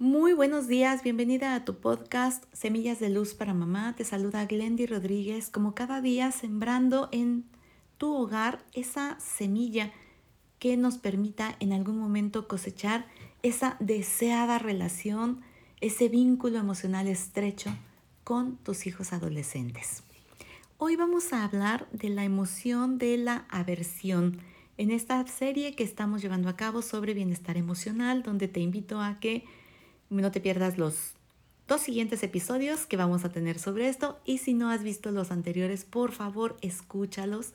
Muy buenos días, bienvenida a tu podcast Semillas de Luz para Mamá. Te saluda Glendy Rodríguez, como cada día sembrando en tu hogar esa semilla que nos permita en algún momento cosechar esa deseada relación, ese vínculo emocional estrecho con tus hijos adolescentes. Hoy vamos a hablar de la emoción de la aversión en esta serie que estamos llevando a cabo sobre bienestar emocional, donde te invito a que no te pierdas los dos siguientes episodios que vamos a tener sobre esto y si no has visto los anteriores, por favor escúchalos.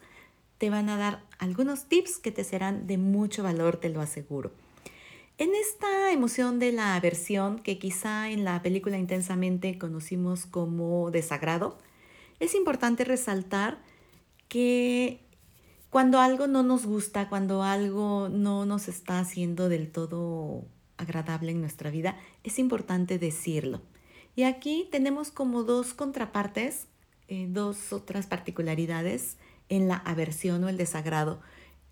Te van a dar algunos tips que te serán de mucho valor, te lo aseguro. En esta emoción de la aversión, que quizá en la película intensamente conocimos como desagrado, es importante resaltar que cuando algo no nos gusta, cuando algo no nos está haciendo del todo agradable en nuestra vida, es importante decirlo. Y aquí tenemos como dos contrapartes, eh, dos otras particularidades en la aversión o el desagrado.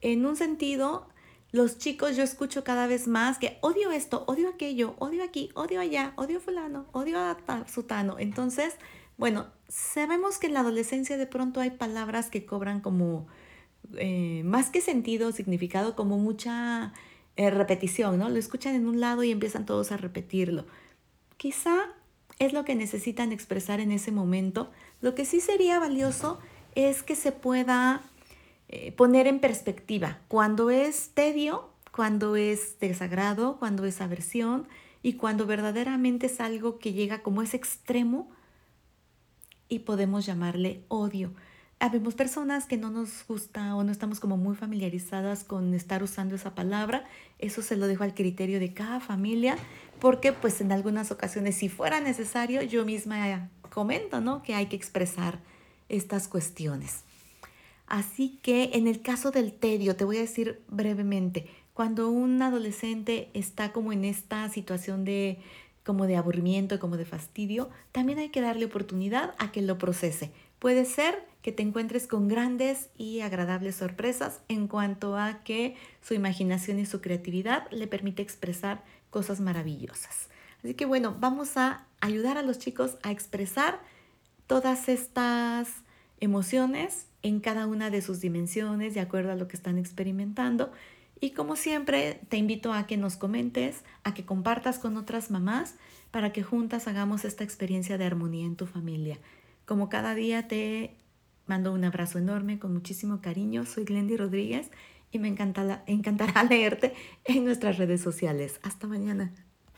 En un sentido, los chicos yo escucho cada vez más que odio esto, odio aquello, odio aquí, odio allá, odio fulano, odio a sutano. Entonces, bueno, sabemos que en la adolescencia de pronto hay palabras que cobran como eh, más que sentido, significado, como mucha eh, repetición, ¿no? Lo escuchan en un lado y empiezan todos a repetirlo. Quizá es lo que necesitan expresar en ese momento. Lo que sí sería valioso es que se pueda eh, poner en perspectiva cuando es tedio, cuando es desagrado, cuando es aversión y cuando verdaderamente es algo que llega como ese extremo y podemos llamarle odio. Habemos personas que no nos gusta o no estamos como muy familiarizadas con estar usando esa palabra. Eso se lo dejo al criterio de cada familia, porque pues en algunas ocasiones, si fuera necesario, yo misma comento, ¿no? Que hay que expresar estas cuestiones. Así que en el caso del tedio, te voy a decir brevemente, cuando un adolescente está como en esta situación de como de aburrimiento, como de fastidio, también hay que darle oportunidad a que lo procese. Puede ser que te encuentres con grandes y agradables sorpresas en cuanto a que su imaginación y su creatividad le permite expresar cosas maravillosas. Así que bueno, vamos a ayudar a los chicos a expresar todas estas emociones en cada una de sus dimensiones de acuerdo a lo que están experimentando. Y como siempre, te invito a que nos comentes, a que compartas con otras mamás para que juntas hagamos esta experiencia de armonía en tu familia. Como cada día te mando un abrazo enorme con muchísimo cariño. Soy Glendy Rodríguez y me encantará leerte en nuestras redes sociales. Hasta mañana.